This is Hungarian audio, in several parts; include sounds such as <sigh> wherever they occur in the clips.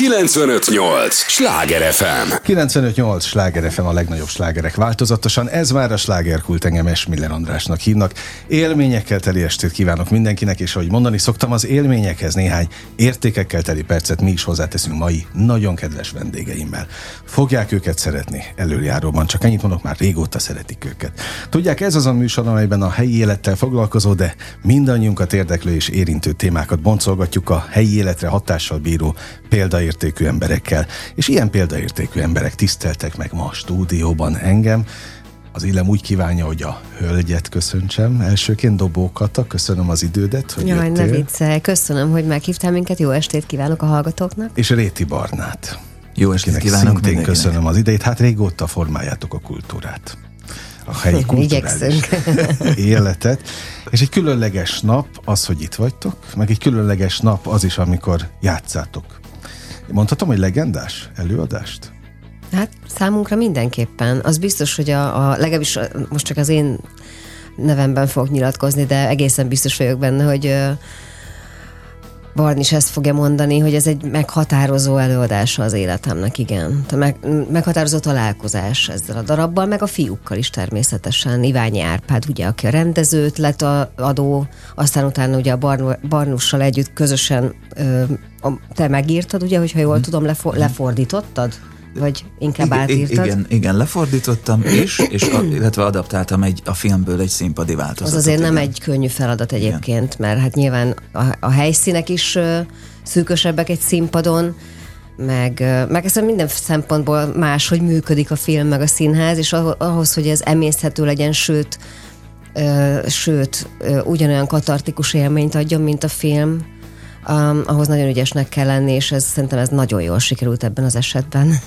958! Sláger FM! 958! Sláger FM a legnagyobb slágerek változatosan. Ez már a slágerkult engem Esmiller Andrásnak hívnak. Élményekkel teli estét kívánok mindenkinek, és ahogy mondani szoktam, az élményekhez néhány értékekkel teli percet mi is hozzáteszünk mai nagyon kedves vendégeimmel. Fogják őket szeretni előjáróban, csak ennyit mondok, már régóta szeretik őket. Tudják, ez az a műsor, amelyben a helyi élettel foglalkozó, de mindannyiunkat érdeklő és érintő témákat boncolgatjuk a helyi életre hatással bíró példaértékű emberekkel. És ilyen példaértékű emberek tiszteltek meg ma a stúdióban engem. Az illem úgy kívánja, hogy a hölgyet köszöntsem. Elsőként Dobó Kata, köszönöm az idődet, hogy Jaj, jöttél. ne viccelj. Köszönöm, hogy meghívtál minket. Jó estét kívánok a hallgatóknak. És Réti Barnát. Jó estét kívánok szintén mindenkinek. köszönöm az idejét. Hát régóta formáljátok a kultúrát. A helyi <laughs> kulturális Igyekszünk. <laughs> életet. És egy különleges nap az, hogy itt vagytok, meg egy különleges nap az is, amikor játszátok. Mondhatom, hogy legendás előadást? Hát számunkra mindenképpen. Az biztos, hogy a, a legalábbis most csak az én nevemben fogok nyilatkozni, de egészen biztos vagyok benne, hogy ö, Barni is ezt fogja mondani, hogy ez egy meghatározó előadása az életemnek, igen. Meg, meghatározó találkozás ezzel a darabbal, meg a fiúkkal is természetesen. Iványi Árpád, ugye, aki a rendezőt lett a adó, aztán utána ugye a Barn- Barnussal együtt közösen ö, a, te megírtad, ugye, hogyha jól tudom, lefor, lefordítottad? Vagy inkább Igen, átírtad? igen, igen, lefordítottam, és, és a, illetve adaptáltam egy, a filmből egy színpadi változatot. Az azért nem igen. egy könnyű feladat egyébként, mert hát nyilván a, a helyszínek is ö, szűkösebbek egy színpadon, meg, meg ezt minden szempontból más, hogy működik a film, meg a színház, és ahhoz, hogy ez emészhető legyen, sőt, ö, sőt, ö, ugyanolyan katartikus élményt adjon, mint a film, um, ahhoz nagyon ügyesnek kell lenni, és ez szerintem ez nagyon jól sikerült ebben az esetben.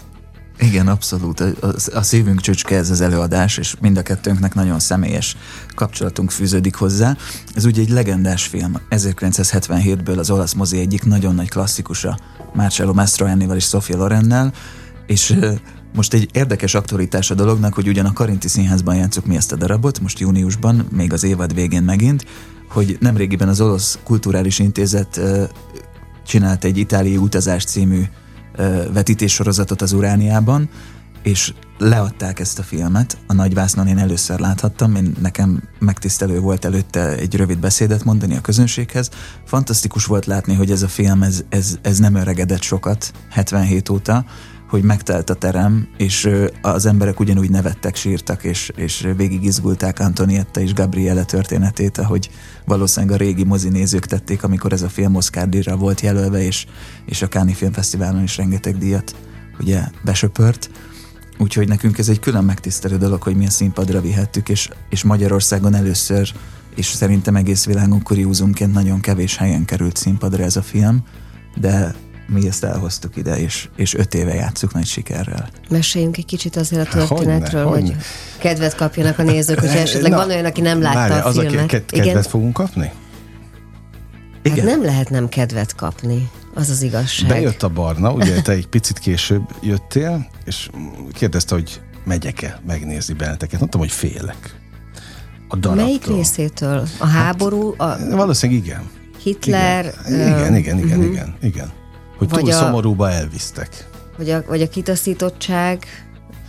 Igen, abszolút. A, a, szívünk csücske ez az előadás, és mind a kettőnknek nagyon személyes kapcsolatunk fűződik hozzá. Ez ugye egy legendás film, 1977-ből az olasz mozi egyik nagyon nagy klasszikusa, Marcello Mastroiannival és Sofia Lorennel, és most egy érdekes aktualitás a dolognak, hogy ugyan a Karinti Színházban játszuk mi ezt a darabot, most júniusban, még az évad végén megint, hogy nemrégiben az Olasz Kulturális Intézet csinált egy itáliai utazás című vetítéssorozatot az Urániában, és leadták ezt a filmet. A nagyvásznon én először láthattam, én nekem megtisztelő volt előtte egy rövid beszédet mondani a közönséghez. Fantasztikus volt látni, hogy ez a film, ez, ez, ez nem öregedett sokat 77 óta, hogy megtelt a terem, és az emberek ugyanúgy nevettek, sírtak, és, és végig izgulták Antonietta és Gabriele történetét, ahogy valószínűleg a régi mozinézők tették, amikor ez a film Oscar volt jelölve, és, és a Káni Filmfesztiválon is rengeteg díjat ugye besöpört. Úgyhogy nekünk ez egy külön megtisztelő dolog, hogy mi a színpadra vihettük, és, és Magyarországon először, és szerintem egész világon kuriózumként nagyon kevés helyen került színpadra ez a film, de mi ezt elhoztuk ide, és, és öt éve játszuk nagy sikerrel. Meséljünk egy kicsit azért a Hogyne, történetről, hogy hogyne. kedvet kapjanak a nézők, hogyha <laughs> esetleg Na, van olyan, aki nem látta várjál, a az filmet. a ke- kedvet fogunk kapni? Hát Igen. nem lehet nem kedvet kapni, az az igazság. Bejött a Barna, ugye te egy picit később jöttél, és kérdezte, hogy megyek-e megnézni benneteket. Mondtam, hogy félek. A darabtól. Melyik részétől? A háború, a Valószínűleg igen. Hitler, Igen, ö, igen, igen, igen, igen, igen. Hogy Vagy túl a- szomorúba elvisztek. vagy a, vagy a kitaszítottság,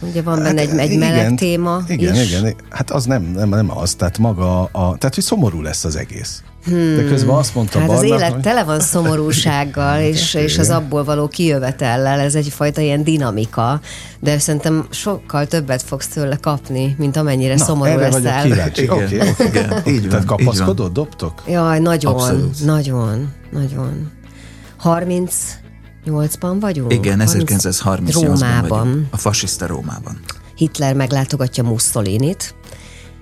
ugye van benne egy, egy Hát, igen, meleg téma Igen, is. igen. Hát az nem, nem, nem az, tehát maga a, tehát hogy szomorú lesz az egész. Hmm. De közben azt mondta Hát az Barna, élet hogy... tele van szomorúsággal, <laughs> és, és az abból való kijövetellel, ez egyfajta ilyen dinamika, de szerintem sokkal többet fogsz tőle kapni, mint amennyire Na, szomorú erre vagyok leszel. kíváncsi. <laughs> Igen, oké. igen, így van, Tehát kapaszkodott, dobtok? Jaj, nagyon, Abszolút. nagyon, nagyon. 38-ban vagyunk? Igen, 30 1938-ban Rómában. vagyunk. A fasiszta Rómában. Hitler meglátogatja Mussolinit,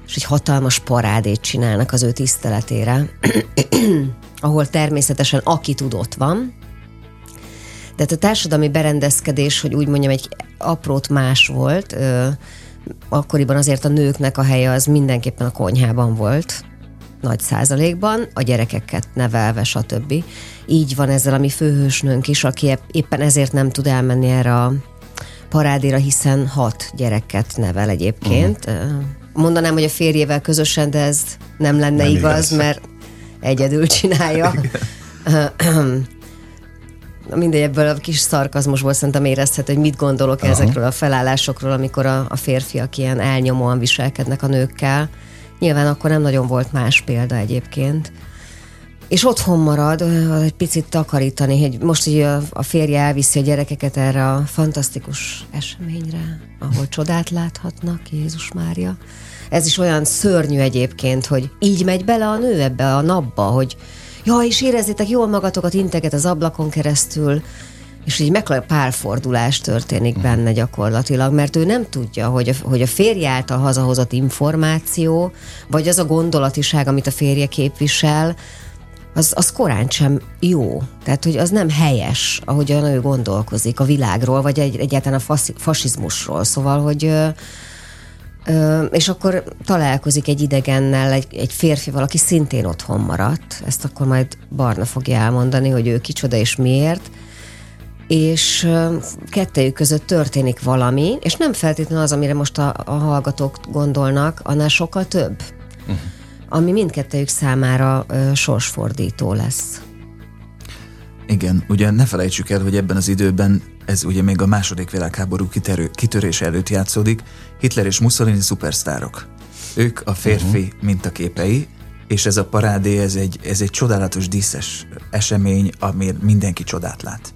és egy hatalmas parádét csinálnak az ő tiszteletére, <clears throat> ahol természetesen aki tud ott van, de hát a társadalmi berendezkedés, hogy úgy mondjam, egy aprót más volt, ö, akkoriban azért a nőknek a helye az mindenképpen a konyhában volt, nagy százalékban, a gyerekeket nevelve, stb. Így van ezzel a mi főhősnőnk is, aki ép- éppen ezért nem tud elmenni erre a parádéra, hiszen hat gyereket nevel egyébként. Uh-huh. Mondanám, hogy a férjével közösen, de ez nem lenne Nem igaz, igaz. mert egyedül csinálja. <laughs> mindegy, ebből a kis szarkazmusból szerintem érezhető, hogy mit gondolok Aha. ezekről a felállásokról, amikor a, a férfiak ilyen elnyomóan viselkednek a nőkkel. Nyilván akkor nem nagyon volt más példa egyébként. És otthon marad, egy picit takarítani, hogy most így a, férje elviszi a gyerekeket erre a fantasztikus eseményre, ahol csodát láthatnak, Jézus Mária. Ez is olyan szörnyű egyébként, hogy így megy bele a nő ebbe a napba, hogy ja, és érezzétek jól magatokat, integet az ablakon keresztül, és így meg pálfordulás történik mhm. benne gyakorlatilag, mert ő nem tudja, hogy a, hogy a férje által hazahozott információ, vagy az a gondolatiság, amit a férje képvisel, az, az korán sem jó. Tehát, hogy az nem helyes, ahogyan ő gondolkozik a világról, vagy egy, egyáltalán a fasizmusról. Szóval, hogy és akkor találkozik egy idegennel, egy, egy férfival, aki szintén otthon maradt. Ezt akkor majd Barna fogja elmondani, hogy ő kicsoda és miért. És kettejük között történik valami, és nem feltétlenül az, amire most a, a hallgatók gondolnak, annál sokkal több. Uh-huh. Ami mindkettejük számára ö, sorsfordító lesz. Igen, ugye ne felejtsük el, hogy ebben az időben ez ugye még a második világháború kitörő, kitörése előtt játszódik, Hitler és Mussolini szupersztárok. Ők a férfi uh-huh. mintaképei, és ez a parádé, ez egy, ez egy csodálatos díszes esemény, amir mindenki csodát lát.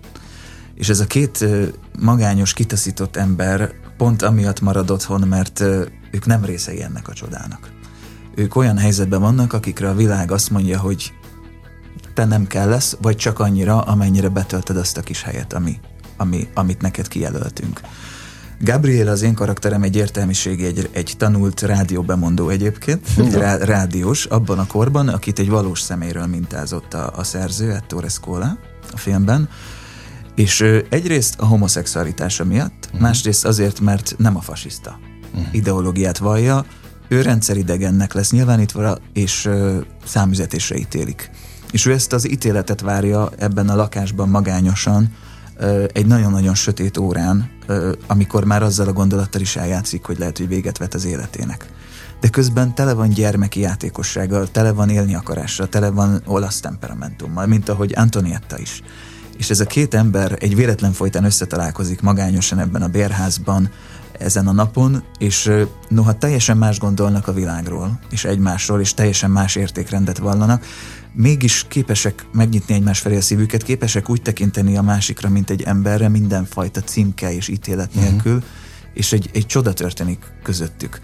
És ez a két magányos, kitaszított ember pont amiatt marad otthon, mert ők nem részei ennek a csodának. Ők olyan helyzetben vannak, akikre a világ azt mondja, hogy te nem kell lesz, vagy csak annyira, amennyire betölted azt a kis helyet, ami, ami, amit neked kijelöltünk. Gabriel az én karakterem egy értelmiségi, egy, egy tanult rádióbemondó egyébként, rá, rádiós, abban a korban, akit egy valós szeméről mintázott a, a szerző, Ettore Scola a filmben, és egyrészt a homoszexualitása miatt, uh-huh. másrészt azért, mert nem a fasiszta uh-huh. ideológiát vallja, ő rendszeridegennek lesz nyilvánítva, és ö, számüzetésre ítélik. És ő ezt az ítéletet várja ebben a lakásban magányosan, egy nagyon-nagyon sötét órán, amikor már azzal a gondolattal is eljátszik, hogy lehet, hogy véget vet az életének. De közben tele van gyermeki játékossággal, tele van élni akarással, tele van olasz temperamentummal, mint ahogy Antonietta is. És ez a két ember egy véletlen folytán összetalálkozik magányosan ebben a bérházban, ezen a napon, és noha teljesen más gondolnak a világról, és egymásról, és teljesen más értékrendet vallanak, mégis képesek megnyitni egymás felé a szívüket, képesek úgy tekinteni a másikra, mint egy emberre, mindenfajta címke és ítélet mhm. nélkül, uh-huh. és egy, egy csoda történik közöttük.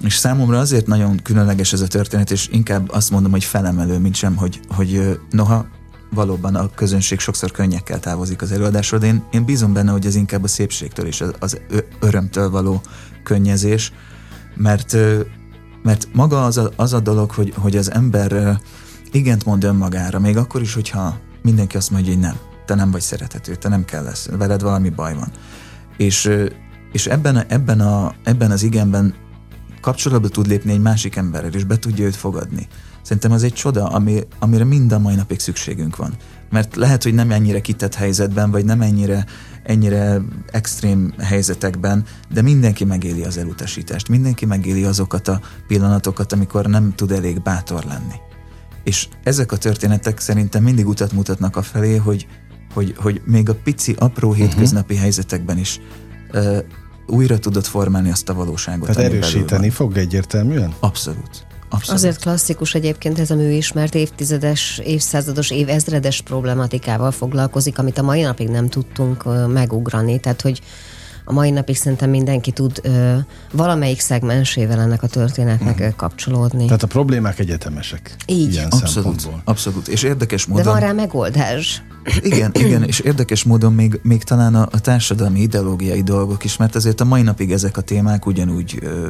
És számomra azért nagyon különleges ez a történet, és inkább azt mondom, hogy felemelő, mint sem, hogy, hogy noha valóban a közönség sokszor könnyekkel távozik az előadásról, de én, én bízom benne, hogy ez inkább a szépségtől és az, az örömtől való könnyezés, mert, mert maga az a, az a dolog, hogy, hogy az ember igent mond önmagára, még akkor is, hogyha mindenki azt mondja, hogy nem, te nem vagy szerethető, te nem kell lesz, veled valami baj van. És, és ebben, ebben, a, ebben az igenben kapcsolatba tud lépni egy másik emberrel, és be tudja őt fogadni. Szerintem az egy csoda, ami, amire mind a mai napig szükségünk van. Mert lehet, hogy nem ennyire kitett helyzetben, vagy nem ennyire, ennyire extrém helyzetekben, de mindenki megéli az elutasítást. Mindenki megéli azokat a pillanatokat, amikor nem tud elég bátor lenni. És ezek a történetek szerintem mindig utat mutatnak a felé, hogy, hogy, hogy még a pici, apró mhm. hétköznapi uh-huh. helyzetekben is uh, újra tudod formálni azt a valóságot. Tehát erősíteni fog egyértelműen? Abszolút. Abszolút. Azért klasszikus egyébként ez a mű is, mert évtizedes, évszázados, évezredes problematikával foglalkozik, amit a mai napig nem tudtunk megugrani. Tehát, hogy a mai napig szerintem mindenki tud ö, valamelyik szegmensével ennek a történetnek mm. kapcsolódni. Tehát a problémák egyetemesek. Így. Ilyen abszolút, abszolút. És érdekes módon... De van rá megoldás. Igen, <clears throat> igen, és érdekes módon még, még talán a, a társadalmi ideológiai dolgok is, mert azért a mai napig ezek a témák ugyanúgy ö,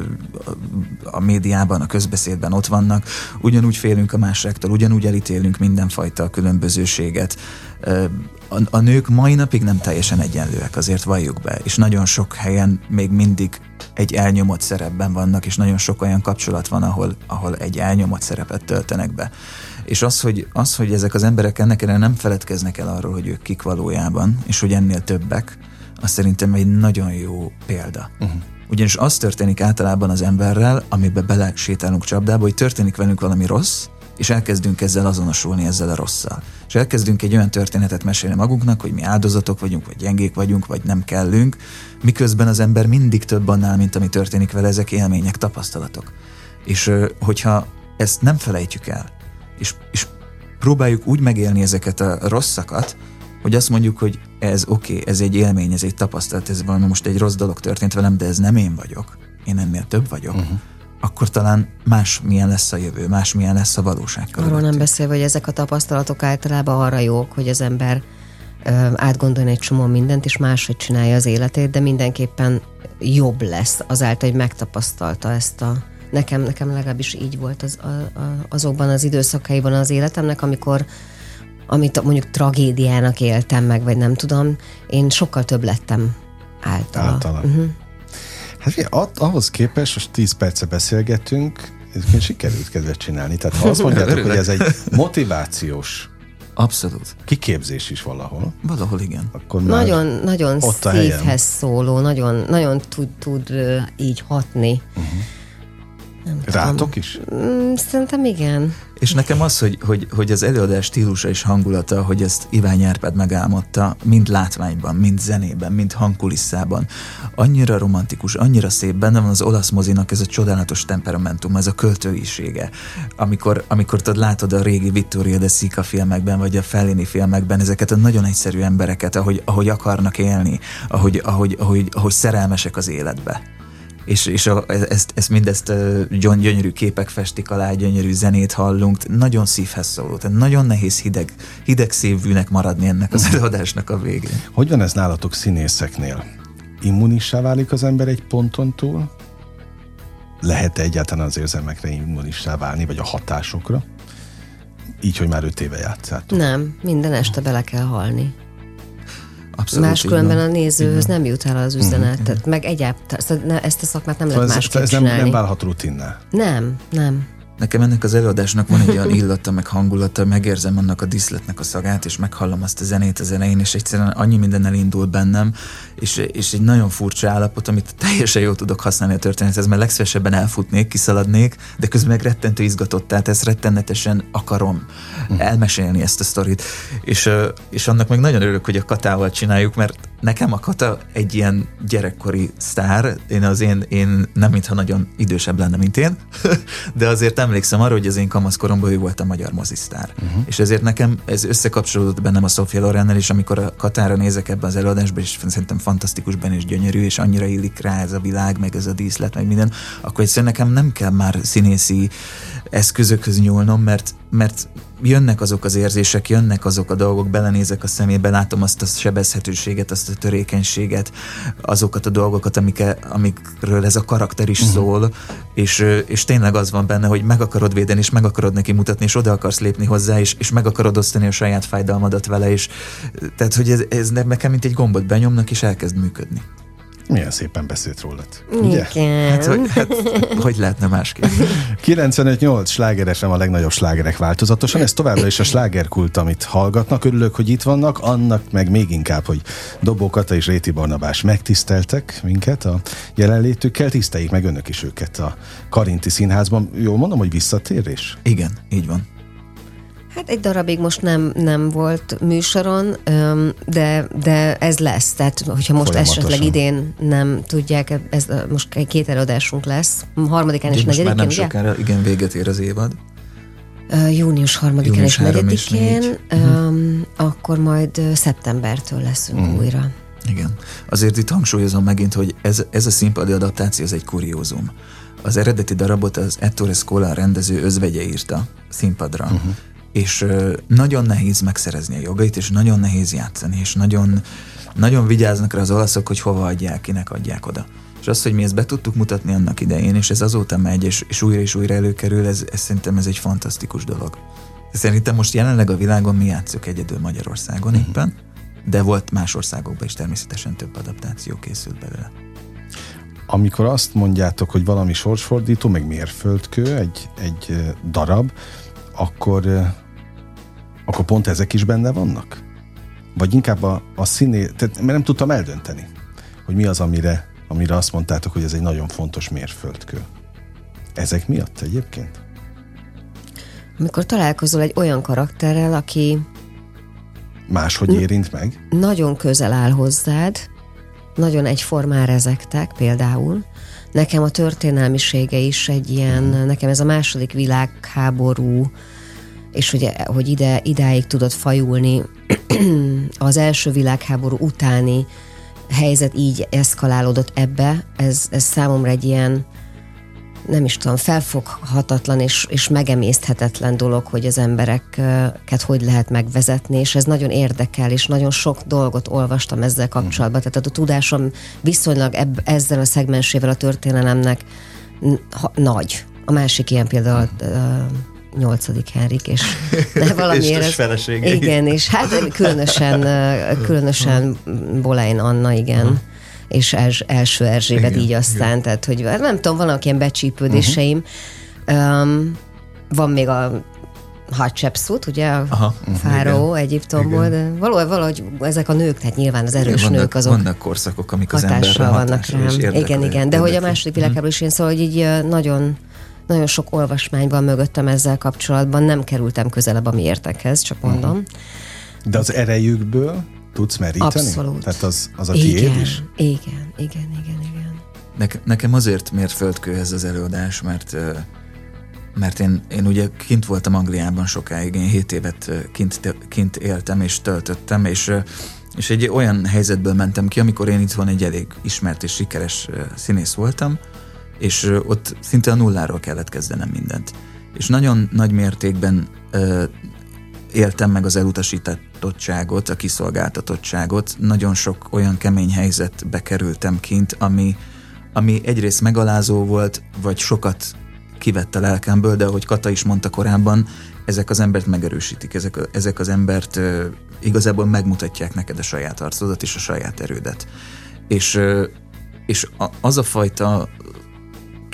a médiában, a közbeszédben ott vannak, ugyanúgy félünk a másságtól, ugyanúgy elítélünk mindenfajta különbözőséget. Ö, a, a nők mai napig nem teljesen egyenlőek, azért valljuk be, és nagyon sok helyen még mindig egy elnyomott szerepben vannak, és nagyon sok olyan kapcsolat van, ahol, ahol egy elnyomott szerepet töltenek be. És az hogy, az, hogy ezek az emberek ennek ellen nem feledkeznek el arról, hogy ők kik valójában, és hogy ennél többek, az szerintem egy nagyon jó példa. Uh-huh. Ugyanis az történik általában az emberrel, amiben bele sétálunk csapdába, hogy történik velünk valami rossz, és elkezdünk ezzel azonosulni, ezzel a rosszal. És elkezdünk egy olyan történetet mesélni magunknak, hogy mi áldozatok vagyunk, vagy gyengék vagyunk, vagy nem kellünk, miközben az ember mindig több annál, mint ami történik vele, ezek élmények, tapasztalatok. És hogyha ezt nem felejtjük el, és, és próbáljuk úgy megélni ezeket a rosszakat, hogy azt mondjuk, hogy ez oké, okay, ez egy élmény, ez egy tapasztalat, ez valami most egy rossz dolog történt velem, de ez nem én vagyok, én ennél több vagyok, uh-huh. Akkor talán más milyen lesz a jövő, más milyen lesz a valóság. Arról nem beszélve, hogy ezek a tapasztalatok általában arra jók, hogy az ember ö, átgondolni egy csomó mindent, és máshogy csinálja az életét, de mindenképpen jobb lesz azáltal, hogy megtapasztalta ezt a nekem, nekem legalábbis így volt az, a, a, azokban az időszakaiban az életemnek, amikor amit mondjuk tragédiának éltem meg, vagy nem tudom, én sokkal több lettem általa. általa. Uh-huh. Hát ahhoz képest, most 10 perce beszélgetünk, ez sikerült kedvet csinálni. Tehát ha azt mondjátok, hogy ez egy motivációs Abszolút. Kiképzés is valahol. Valahol igen. Akkor nagyon, nagyon szívhez szóló, nagyon, nagyon tud, tud így hatni. Uh-huh. Nem Rátok tudom. is? Mm, szerintem igen. És nekem az, hogy, hogy, hogy az előadás stílusa és hangulata, hogy ezt Iván Nyárpád megálmodta, mind látványban, mind zenében, mind hangkulisszában, annyira romantikus, annyira szép, benne van az olasz mozinak ez a csodálatos temperamentum, ez a költőisége. Amikor, amikor tudod, látod a régi Vittorio de Sica filmekben, vagy a Fellini filmekben ezeket a nagyon egyszerű embereket, ahogy, ahogy akarnak élni, ahogy, ahogy, ahogy, ahogy szerelmesek az életbe és, és a, ezt, ezt mindezt John gyönyörű képek festik alá, gyönyörű zenét hallunk, nagyon szívhez szóló, tehát nagyon nehéz hideg, hideg szívűnek maradni ennek az <laughs> előadásnak a végén. Hogy van ez nálatok színészeknél? Immunissá válik az ember egy ponton túl? Lehet-e egyáltalán az érzelmekre immunissá válni, vagy a hatásokra? Így, hogy már öt éve játszátok. Nem, minden este bele kell halni. Abszolút Máskülönben a nézőhöz nem jut el az üzenet, uh-huh. tehát meg egyáltalán szóval ezt a szakmát nem szóval lehet másképp ez, ez nem, nem válhat rutinná. Nem, nem. Nekem ennek az előadásnak van egy <laughs> olyan illata, meg hangulata, megérzem annak a diszletnek a szagát, és meghallom azt a zenét az elején, és egyszerűen annyi minden elindul bennem, és, és egy nagyon furcsa állapot, amit teljesen jól tudok használni a történethez, mert legszívesebben elfutnék, kiszaladnék, de közben meg rettentő izgatott, tehát ezt rettenetesen akarom elmesélni ezt a sztorit. És, és annak meg nagyon örülök, hogy a Katával csináljuk, mert nekem a Kata egy ilyen gyerekkori sztár, én az én, én nem mintha nagyon idősebb lenne, mint én, <laughs> de azért emlékszem arra, hogy az én kamaszkoromban ő volt a magyar mozisztár. Uh-huh. És ezért nekem ez összekapcsolódott bennem a Sofia Lorennel, és amikor a Katára nézek ebbe az előadásba, és szerintem fantasztikus benne és gyönyörű, és annyira illik rá ez a világ, meg ez a díszlet, meg minden, akkor egyszerűen nekem nem kell már színészi eszközökhöz nyúlnom, mert, mert jönnek azok az érzések, jönnek azok a dolgok, belenézek a szemébe, látom azt a sebezhetőséget, azt a törékenységet, azokat a dolgokat, amik, amikről ez a karakter is uh-huh. szól, és, és tényleg az van benne, hogy meg akarod védeni, és meg akarod neki mutatni, és oda akarsz lépni hozzá, és, és meg akarod osztani a saját fájdalmadat vele, és tehát, hogy ez, ez nekem mint egy gombot benyomnak, és elkezd működni. Milyen szépen beszélt rólad. Ugye? Igen. Hát, hogy, hát, hogy lehetne másképp? 95-8 slágeresem a legnagyobb slágerek változatosan. Ez továbbra is a slágerkult, amit hallgatnak. Örülök, hogy itt vannak. Annak meg még inkább, hogy Dobó Kata és Réti Barnabás megtiszteltek minket a jelenlétükkel. Tiszteljék meg önök is őket a Karinti Színházban. Jól mondom, hogy visszatérés? Igen, így van. Hát egy darabig most nem, nem volt műsoron, de, de ez lesz. Tehát, hogyha most esetleg idén nem tudják, ez most két előadásunk lesz. Harmadikán és negyedikén, már nem sokára, igen, véget ér az évad. Június harmadikán és negyedikén, um, akkor majd szeptembertől leszünk uh. újra. Igen. Azért itt hangsúlyozom megint, hogy ez, ez a színpadi adaptáció, ez egy kuriózum. Az eredeti darabot az Ettore Scola rendező özvegye írta színpadra. Uh-huh és nagyon nehéz megszerezni a jogait, és nagyon nehéz játszani, és nagyon, nagyon vigyáznak rá az olaszok, hogy hova adják, kinek adják oda. És az, hogy mi ezt be tudtuk mutatni annak idején, és ez azóta megy, és, és újra és újra előkerül, ez, ez szerintem ez egy fantasztikus dolog. Szerintem most jelenleg a világon mi játszunk egyedül Magyarországon mm-hmm. éppen, de volt más országokban is természetesen több adaptáció készült belőle. Amikor azt mondjátok, hogy valami sorsfordító, meg mérföldkő, egy, egy darab, akkor akkor pont ezek is benne vannak? Vagy inkább a, a színé, tehát, mert nem tudtam eldönteni, hogy mi az, amire, amire azt mondtátok, hogy ez egy nagyon fontos mérföldkő. Ezek miatt egyébként? Amikor találkozol egy olyan karakterrel, aki Máshogy érint meg? nagyon közel áll hozzád, nagyon egyformán rezektek például. Nekem a történelmisége is egy ilyen, nekem ez a második világháború, és ugye, hogy ide, idáig tudott fajulni <clears throat> az első világháború utáni helyzet így eszkalálódott ebbe, ez, ez számomra egy ilyen nem is tudom, felfoghatatlan és, és megemészthetetlen dolog, hogy az embereket hogy lehet megvezetni, és ez nagyon érdekel, és nagyon sok dolgot olvastam ezzel kapcsolatban. Tehát a tudásom viszonylag ebb, ezzel a szegmensével a történelemnek ha, nagy. A másik ilyen például a nyolcadik Henrik, és <laughs> de valamiért... És felesége. Igen, és hát különösen, különösen Bolein Anna, igen. És els, első Erzsébet Igen, így aztán, tehát hogy nem tudom, vannak ilyen becsípődéseim. Um, van még a Hatshepsut, ugye, a Aha, fáraó Egyiptomból, de valahogy, valahogy ezek a nők, tehát nyilván az erős vannak, nők azok vannak korszakok, amik az emberre vannak rám. Igen, igen, de hogy a második világháború is én szóval, hogy így nagyon nagyon sok olvasmány van mögöttem ezzel kapcsolatban, nem kerültem közelebb a miértekhez, csak mondom. De az erejükből tudsz meríteni? Abszolút. Tehát az, az a tiéd igen, is? igen, igen, igen, igen. Neke, nekem azért miért földkő ez az előadás, mert mert én, én ugye kint voltam Angliában sokáig, én 7 évet kint, kint éltem és töltöttem, és, és egy olyan helyzetből mentem ki, amikor én itthon egy elég ismert és sikeres színész voltam, és ott szinte a nulláról kellett kezdenem mindent. És nagyon nagy mértékben ö, éltem meg az elutasítottságot, a kiszolgáltatottságot. Nagyon sok olyan kemény helyzetbe kerültem kint, ami, ami egyrészt megalázó volt, vagy sokat kivett a lelkemből, de ahogy Kata is mondta korábban, ezek az embert megerősítik, ezek, ezek az embert ö, igazából megmutatják neked a saját arcodat és a saját erődet. És, ö, és a, az a fajta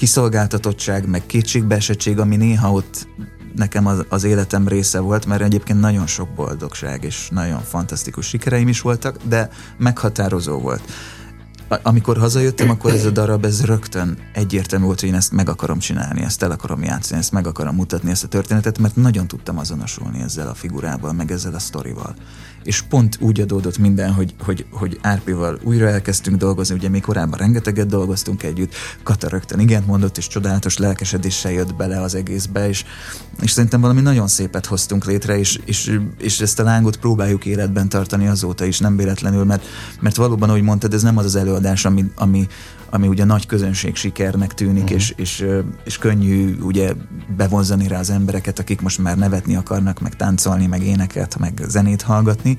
kiszolgáltatottság, meg kétségbeesettség, ami néha ott nekem az, az életem része volt, mert egyébként nagyon sok boldogság és nagyon fantasztikus sikereim is voltak, de meghatározó volt. Amikor hazajöttem, akkor ez a darab, ez rögtön egyértelmű volt, hogy én ezt meg akarom csinálni, ezt el akarom játszani, ezt meg akarom mutatni, ezt a történetet, mert nagyon tudtam azonosulni ezzel a figurával, meg ezzel a sztorival. És pont úgy adódott minden, hogy, hogy, hogy Árpival újra elkezdtünk dolgozni, ugye mi korábban rengeteget dolgoztunk együtt, Kata rögtön igent mondott, és csodálatos lelkesedéssel jött bele az egészbe, és, és szerintem valami nagyon szépet hoztunk létre, és, és, és ezt a lángot próbáljuk életben tartani azóta is, nem véletlenül, mert, mert valóban, ahogy mondtad, ez nem az az előadás, ami, ami, ami ugye nagy közönség sikernek tűnik, uh-huh. és, és, és könnyű ugye bevonzani rá az embereket, akik most már nevetni akarnak, meg táncolni, meg éneket, meg zenét hallgatni,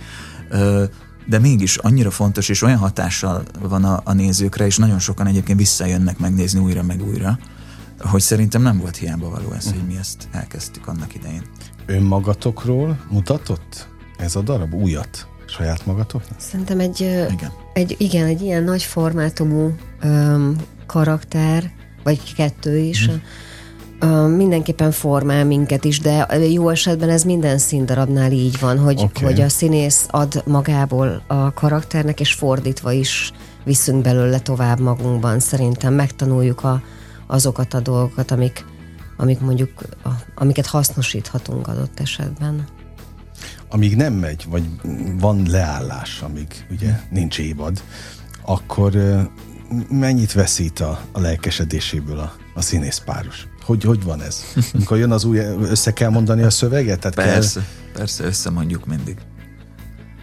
de mégis annyira fontos, és olyan hatással van a, a nézőkre, és nagyon sokan egyébként visszajönnek megnézni újra, meg újra, hogy szerintem nem volt hiába való ez, hogy mi ezt elkezdtük annak idején. Önmagatokról mutatott ez a darab újat saját magatoknak? Szerintem egy, Igen. egy igen, egy ilyen nagy formátumú öm, karakter, vagy kettő is, ö, mindenképpen formál minket is, de jó esetben ez minden színdarabnál így van, hogy, okay. hogy a színész ad magából a karakternek, és fordítva is viszünk belőle tovább magunkban. Szerintem megtanuljuk a, azokat a dolgokat, amik, amik mondjuk, amiket hasznosíthatunk adott esetben. Amíg nem megy, vagy van leállás, amíg ugye nincs évad, akkor mennyit veszít a, a lelkesedéséből a, a színész páros? Hogy, hogy van ez? <laughs> Amikor jön az új, össze kell mondani a szöveget? Tehát Persze, Kell, persze, összemondjuk mindig.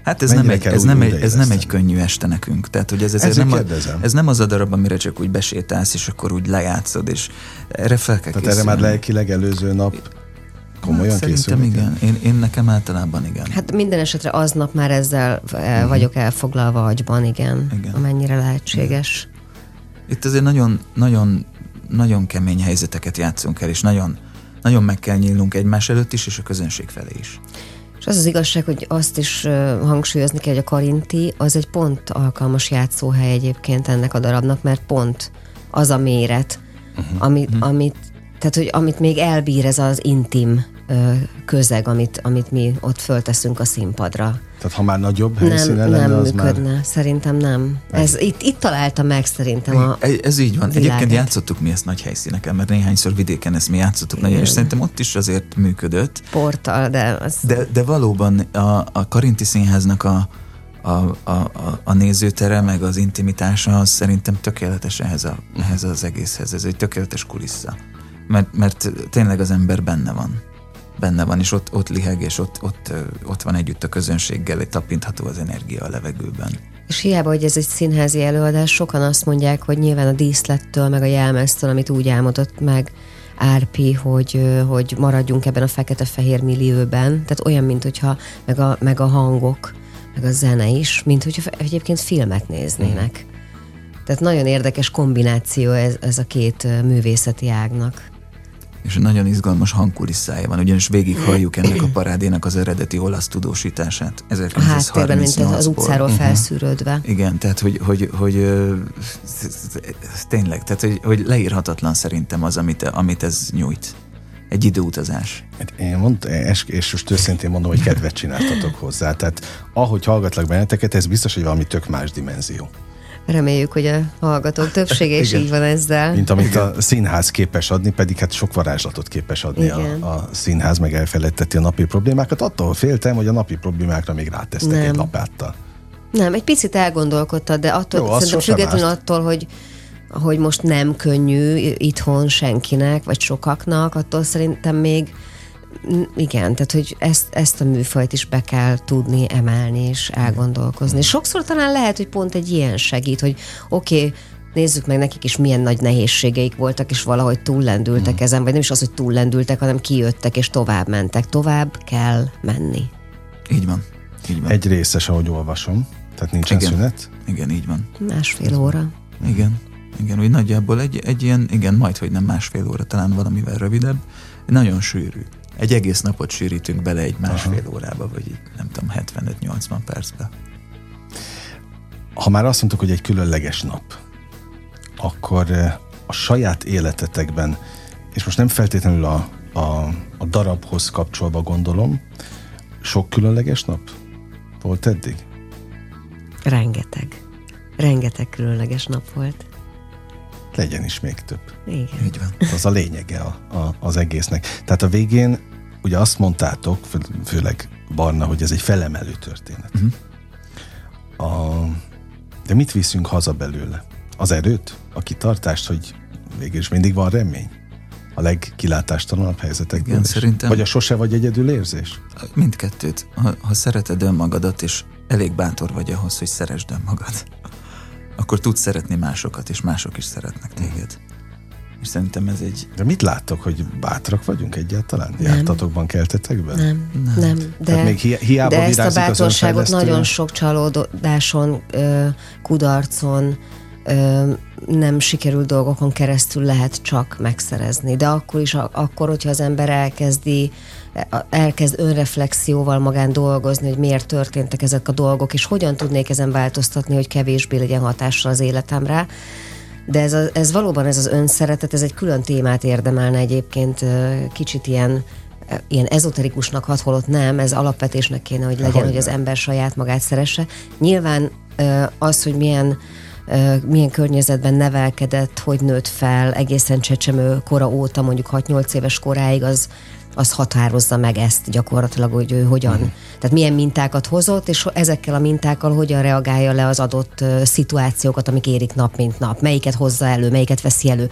Hát ez Mennyire nem, egy, ez, nem egy, ez nem egy könnyű este nekünk. Tehát, hogy ez, ezért nem, a, ez nem az a darab, amire csak úgy besétálsz, és akkor úgy lejátszod, és erre fel kell tehát erre már készülni. lelkileg előző nap komolyan hát, Szerintem igen. Én, én nekem általában igen. Hát minden esetre aznap már ezzel el vagyok elfoglalva agyban, igen, Igen. amennyire lehetséges. Itt azért nagyon, nagyon, nagyon kemény helyzeteket játszunk el, és nagyon, nagyon meg kell nyílnunk egymás előtt is, és a közönség felé is. És az az igazság, hogy azt is ö, hangsúlyozni kell, hogy a Karinti az egy pont alkalmas játszóhely egyébként ennek a darabnak, mert pont az a méret, uh-huh. amit, uh-huh. amit Tehát, hogy amit még elbír ez az intim ö, közeg, amit, amit mi ott fölteszünk a színpadra. Tehát ha már nagyobb Nem, helyszínen nem lenne, az működne. már... Szerintem nem. Ez, itt, itt találta meg szerintem a... Ez, ez így van. világát. Egyébként játszottuk mi ezt nagy helyszíneken, mert néhányszor vidéken ezt mi játszottuk nagyon, és szerintem ott is azért működött. porttal, de az... De, de valóban a, a Karinti Színháznak a, a, a, a, a nézőtere, meg az intimitása, az szerintem tökéletes ehhez, a, ehhez az egészhez. Ez egy tökéletes kulissza. Mert, mert tényleg az ember benne van. Benne van, és ott, ott liheg, és ott, ott, ott van együtt a közönséggel, egy tapintható az energia a levegőben. És hiába, hogy ez egy színházi előadás, sokan azt mondják, hogy nyilván a díszlettől, meg a jelmeztől, amit úgy álmodott meg Árpi, hogy, hogy maradjunk ebben a fekete-fehér millióben, tehát olyan, mint hogyha meg a, meg a hangok, meg a zene is, mint hogyha egyébként filmet néznének. Tehát nagyon érdekes kombináció ez, ez a két művészeti ágnak. És nagyon izgalmas hangkulisszája van, ugyanis végig halljuk ennek a parádénak az eredeti olasz tudósítását. A háttérben, mint az 1938-ból. utcáról felszűrődve. Igen, tehát hogy, hogy, hogy ö, tényleg, tehát hogy, hogy leírhatatlan szerintem az, amit, amit ez nyújt. Egy időutazás. Hát Én mond, és, és most őszintén mondom, hogy kedvet csináltatok hozzá. Tehát ahogy hallgatlak benneteket, ez biztos, hogy valami tök más dimenzió. Reméljük, hogy a hallgatók többsége is így van ezzel. Mint amit a színház képes adni, pedig hát sok varázslatot képes adni Igen. a, a színház, meg elfelejteti a napi problémákat. Attól féltem, hogy a napi problémákra még rátesztek Nem. egy lapáttal. Nem, egy picit elgondolkodtad, de attól, Jó, szerintem függetlenül attól, hogy hogy most nem könnyű itthon senkinek, vagy sokaknak, attól szerintem még igen, tehát hogy ezt, ezt a műfajt is be kell tudni emelni és elgondolkozni. Sokszor talán lehet, hogy pont egy ilyen segít, hogy oké, okay, nézzük meg nekik is milyen nagy nehézségeik voltak, és valahogy túllendültek Hmm. ezen, vagy nem is az, hogy túllendültek, hanem kijöttek és tovább mentek. Tovább kell menni. Így van. Így van. Egy részes, ahogy olvasom. Tehát nincsen Igen. szünet. Igen, így van. Másfél óra. Igen. Igen, úgy nagyjából egy, egy ilyen, igen, majd, hogy nem másfél óra, talán valamivel rövidebb. Nagyon sűrű. Egy egész napot sűrítünk bele egy másfél Aha. órába, vagy így, nem tudom, 75-80 percbe. Ha már azt mondtuk, hogy egy különleges nap, akkor eh, a saját életetekben, és most nem feltétlenül a, a, a darabhoz kapcsolva gondolom, sok különleges nap volt eddig? Rengeteg. Rengeteg különleges nap volt. Legyen is még több. Igen. Így van. Az a lényege a, a, az egésznek. Tehát a végén ugye azt mondtátok, fő, főleg Barna, hogy ez egy felemelő történet. Mhm. A, de mit viszünk haza belőle? Az erőt? A kitartást, hogy végül is mindig van remény? A legkilátástalanabb helyzetekben Igen, is? szerintem- Vagy a sose vagy egyedül érzés? Mindkettőt. Ha, ha szereted önmagadat, és elég bátor vagy ahhoz, hogy szeresd önmagad, akkor tudsz szeretni másokat, és mások is szeretnek téged. És szerintem ez egy... De mit láttok, hogy bátrak vagyunk egyáltalán? Jártatokban, keltetekben? Nem, nem. nem. De, Tehát még hi- hiába de ezt a bátorságot nagyon sok csalódáson, ö, kudarcon, ö, nem sikerült dolgokon keresztül lehet csak megszerezni. De akkor is, akkor, hogyha az ember elkezdi, elkezd önreflexióval magán dolgozni, hogy miért történtek ezek a dolgok, és hogyan tudnék ezen változtatni, hogy kevésbé legyen hatással az életemre, de ez, a, ez valóban ez az önszeretet, ez egy külön témát érdemelne egyébként kicsit ilyen ilyen ezoterikusnak hat, holott nem, ez alapvetésnek kéne, hogy legyen, Hogyne. hogy az ember saját magát szeresse. Nyilván az, hogy milyen milyen környezetben nevelkedett, hogy nőtt fel egészen csecsemő kora óta, mondjuk 6-8 éves koráig, az, az határozza meg ezt gyakorlatilag, hogy ő hogyan, Mhm. tehát milyen mintákat hozott, és ezekkel a mintákkal hogyan reagálja le az adott szituációkat, amik érik nap, mint nap, melyiket hozza elő, melyiket veszi elő.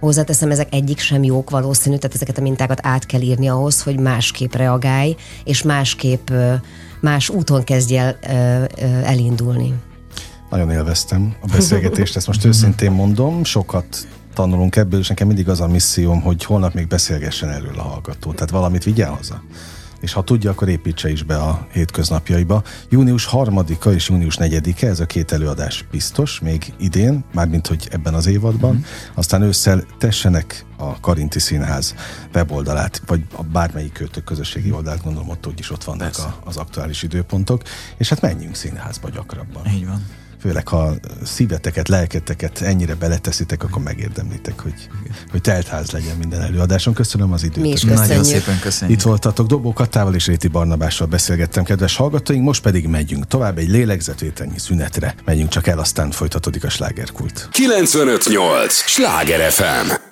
Hozzáteszem, ezek egyik sem jók valószínű, tehát ezeket a mintákat át kell írni ahhoz, hogy másképp reagálj, és másképp, más úton kezdj el elindulni. Nagyon élveztem a beszélgetést, ezt most őszintén mondom, sokat tanulunk ebből, és nekem mindig az a misszióm, hogy holnap még beszélgessen erről a hallgató, tehát valamit vigyen haza. És ha tudja, akkor építse is be a hétköznapjaiba. Június 3-a és június 4-e, ez a két előadás biztos, még idén, mármint hogy ebben az évadban. Mm. Aztán ősszel tessenek a Karinti Színház weboldalát, vagy a bármelyik kötök közösségi oldalt, gondolom ott úgyis ott vannak a, az aktuális időpontok, és hát menjünk színházba gyakrabban. Így van. Főleg ha szíveteket, lelketeket ennyire beleteszitek, akkor megérdemlitek, hogy, hogy teltház legyen minden előadáson. Köszönöm az időt. Mi is Nagyon szépen köszönjük. Itt voltatok, Dobó Katával és Réti Barnabással beszélgettem, kedves hallgatóink, most pedig megyünk tovább egy lélegzetvételnyi szünetre. Megyünk csak el, aztán folytatódik a slágerkult. 958! Sláger FM!